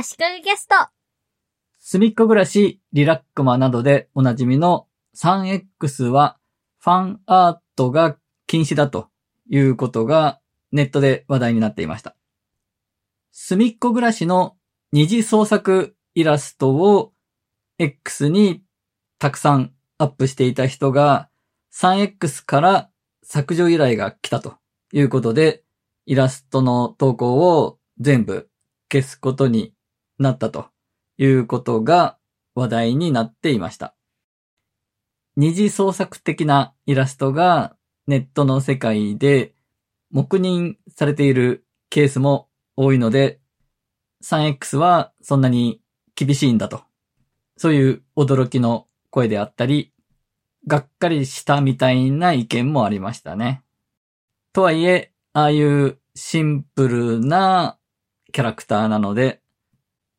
足利ゲスト。すみっこ暮らし、リラックマなどでおなじみの 3X はファンアートが禁止だということがネットで話題になっていました。すみっこ暮らしの二次創作イラストを X にたくさんアップしていた人が 3X から削除依頼が来たということで、イラストの投稿を全部消すことになったということが話題になっていました。二次創作的なイラストがネットの世界で黙認されているケースも多いので、3X はそんなに厳しいんだと。そういう驚きの声であったり、がっかりしたみたいな意見もありましたね。とはいえ、ああいうシンプルなキャラクターなので、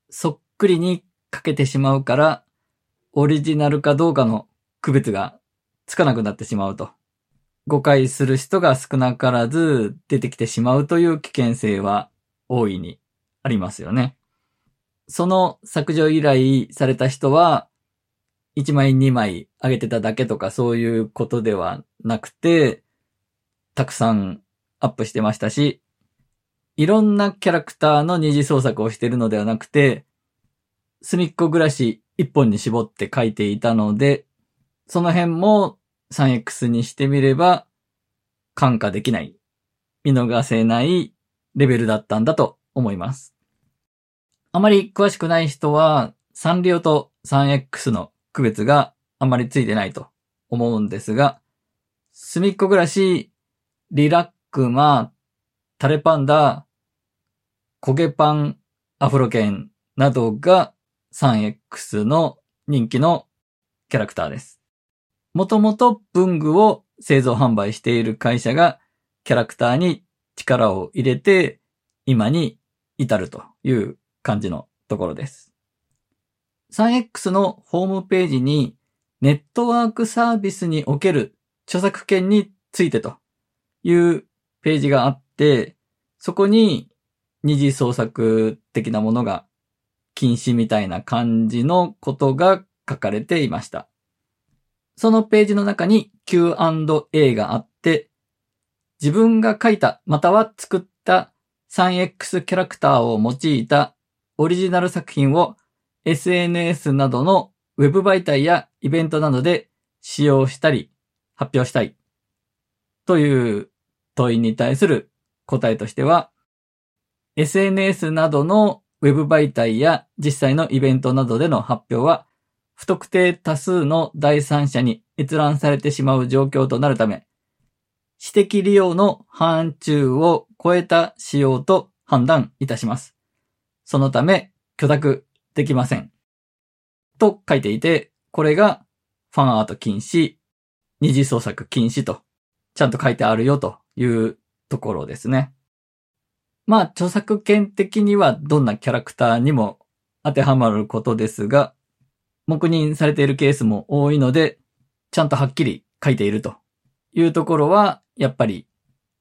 そっくりに描けてしまうから、オリジナルかどうかの区別がつかなくなってしまうと。誤解する人が少なからず出てきてしまうという危険性は大いにありますよね。その削除依頼された人は、1枚2枚上げてただけとかそういうことではなくて、たくさんアップしてましたし、いろんなキャラクターの二次創作をしているのではなくて、隅っこ暮らし一本に絞って書いていたので、その辺も 3X にしてみれば、感化できない、見逃せないレベルだったんだと思います。あまり詳しくない人は、サンリオと 3X の区別があまりついてないと思うんですが、すみっこ暮らし、リラックマ、タレパンダ、焦げパン、アフロケンなどが 3X の人気のキャラクターです。もともと文具を製造販売している会社がキャラクターに力を入れて今に至るという感じのところです。3X のホームページにネットワークサービスにおける著作権についてというページがあって、そこに二次創作的なものが禁止みたいな感じのことが書かれていました。そのページの中に Q&A があって、自分が書いたまたは作った 3X キャラクターを用いたオリジナル作品を SNS などのウェブ媒体やイベントなどで使用したり発表したいという問いに対する答えとしては SNS などのウェブ媒体や実際のイベントなどでの発表は不特定多数の第三者に閲覧されてしまう状況となるため、私的利用の範疇を超えた使用と判断いたします。そのため、許諾できません。と書いていて、これがファンアート禁止、二次創作禁止と、ちゃんと書いてあるよというところですね。まあ、著作権的にはどんなキャラクターにも当てはまることですが、黙認されているケースも多いので、ちゃんとはっきり書いているというところは、やっぱり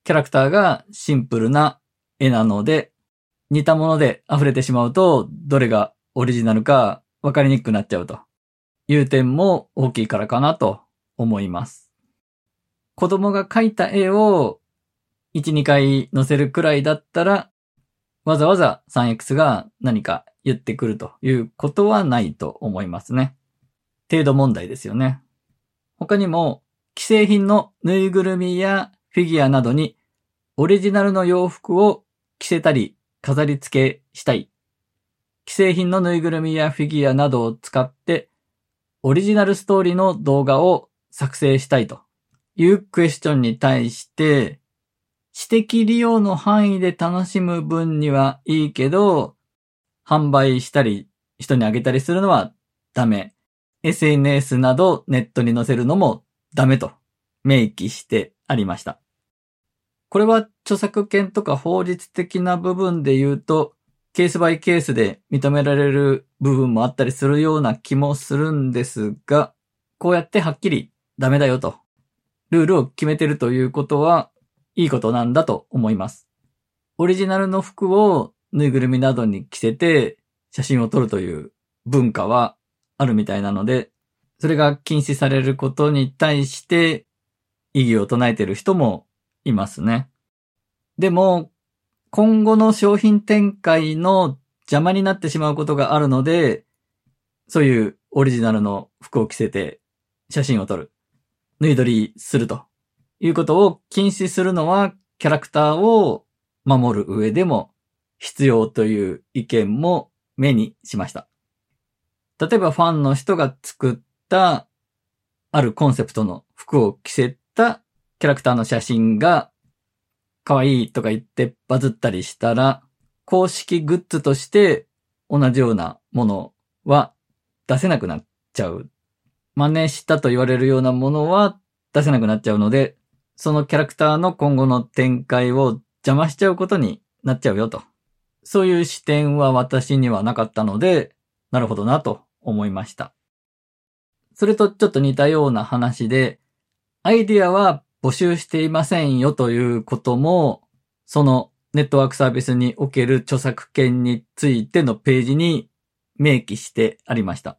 キャラクターがシンプルな絵なので、似たもので溢れてしまうと、どれがオリジナルか分かりにくくなっちゃうという点も大きいからかなと思います。子供が描いた絵を1、2回載せるくらいだったら、わざわざ 3X が何か言ってくるということはないと思いますね。程度問題ですよね。他にも、既製品のぬいぐるみやフィギュアなどにオリジナルの洋服を着せたり飾り付けしたい。既製品のぬいぐるみやフィギュアなどを使ってオリジナルストーリーの動画を作成したいというクエスチョンに対して私的利用の範囲で楽しむ分にはいいけど、販売したり、人にあげたりするのはダメ。SNS などネットに載せるのもダメと明記してありました。これは著作権とか法律的な部分で言うと、ケースバイケースで認められる部分もあったりするような気もするんですが、こうやってはっきりダメだよと、ルールを決めてるということは、いいことなんだと思います。オリジナルの服をぬいぐるみなどに着せて写真を撮るという文化はあるみたいなので、それが禁止されることに対して異議を唱えている人もいますね。でも、今後の商品展開の邪魔になってしまうことがあるので、そういうオリジナルの服を着せて写真を撮る。縫い撮りするということを禁止するのはキャラクターを守る上でも必要という意見も目にしました。例えばファンの人が作ったあるコンセプトの服を着せたキャラクターの写真が可愛いとか言ってバズったりしたら、公式グッズとして同じようなものは出せなくなっちゃう。真似したと言われるようなものは出せなくなっちゃうので、そのキャラクターの今後の展開を邪魔しちゃうことになっちゃうよと。そういう視点は私にはなかったので、なるほどなと思いました。それとちょっと似たような話で、アイディアは募集していませんよということも、そのネットワークサービスにおける著作権についてのページに明記してありました。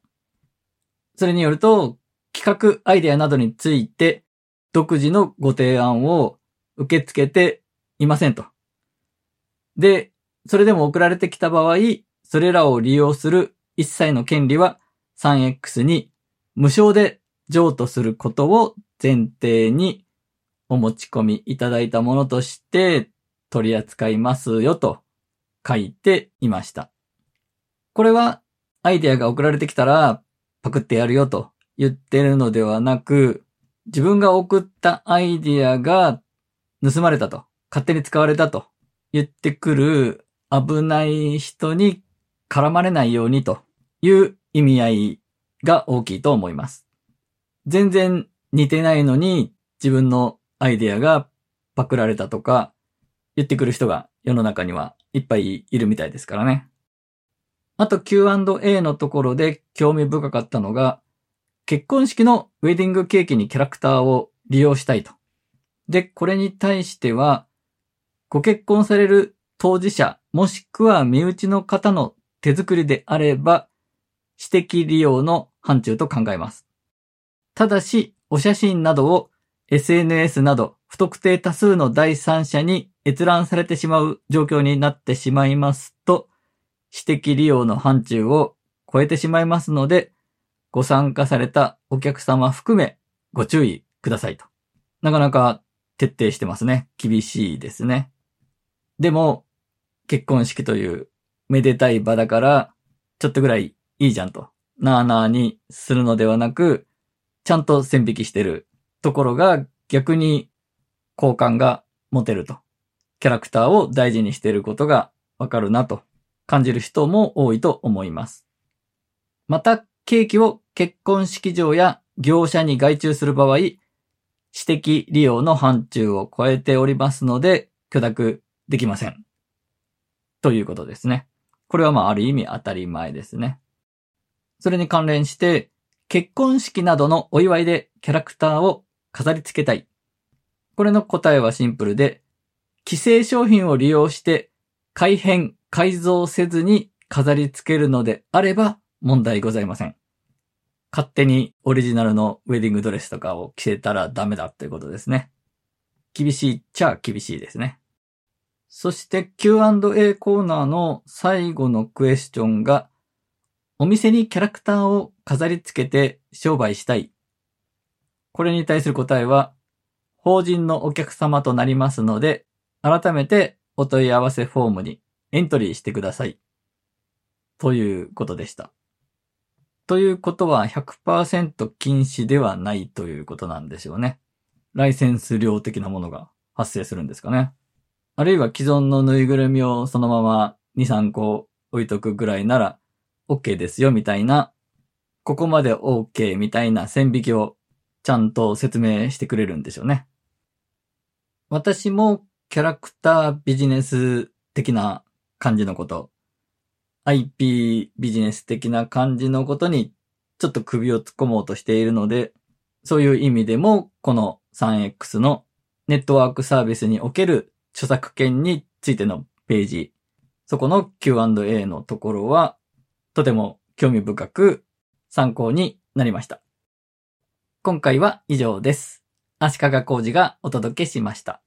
それによると、企画アイデアなどについて独自のご提案を受け付けていませんと。で、それでも送られてきた場合、それらを利用する一切の権利は 3X に無償で譲渡することを前提にお持ち込みいただいたものとして取り扱いますよと書いていました。これはアイデアが送られてきたらパクってやるよと言ってるのではなく、自分が送ったアイディアが盗まれたと、勝手に使われたと言ってくる危ない人に絡まれないようにという意味合いが大きいと思います。全然似てないのに自分のアイディアがパクられたとか言ってくる人が世の中にはいっぱいいるみたいですからね。あと Q&A のところで興味深かったのが、結婚式のウェディングケーキにキャラクターを利用したいと。で、これに対しては、ご結婚される当事者、もしくは身内の方の手作りであれば、私的利用の範疇と考えます。ただし、お写真などを SNS など不特定多数の第三者に閲覧されてしまう状況になってしまいますと、私的利用の範疇を超えてしまいますので、ご参加されたお客様含めご注意くださいと。なかなか徹底してますね。厳しいですね。でも、結婚式というめでたい場だから、ちょっとぐらいいいじゃんと、なーなーにするのではなく、ちゃんと線引きしてるところが逆に好感が持てると。キャラクターを大事にしていることがわかるなと感じる人も多いと思います。また、ケーキを結婚式場や業者に外注する場合、私的利用の範疇を超えておりますので、許諾できません。ということですね。これはまあある意味当たり前ですね。それに関連して、結婚式などのお祝いでキャラクターを飾り付けたい。これの答えはシンプルで、既製商品を利用して改変、改造せずに飾り付けるのであれば問題ございません。勝手にオリジナルのウェディングドレスとかを着せたらダメだということですね。厳しいっちゃ厳しいですね。そして Q&A コーナーの最後のクエスチョンが、お店にキャラクターを飾り付けて商売したい。これに対する答えは、法人のお客様となりますので、改めてお問い合わせフォームにエントリーしてください。ということでした。ということは100%禁止ではないということなんでしょうね。ライセンス料的なものが発生するんですかね。あるいは既存のぬいぐるみをそのまま2、3個置いとくぐらいなら OK ですよみたいな、ここまで OK みたいな線引きをちゃんと説明してくれるんでしょうね。私もキャラクタービジネス的な感じのこと、IP ビジネス的な感じのことにちょっと首を突っ込もうとしているので、そういう意味でもこの 3X のネットワークサービスにおける著作権についてのページ、そこの Q&A のところはとても興味深く参考になりました。今回は以上です。足利工事がお届けしました。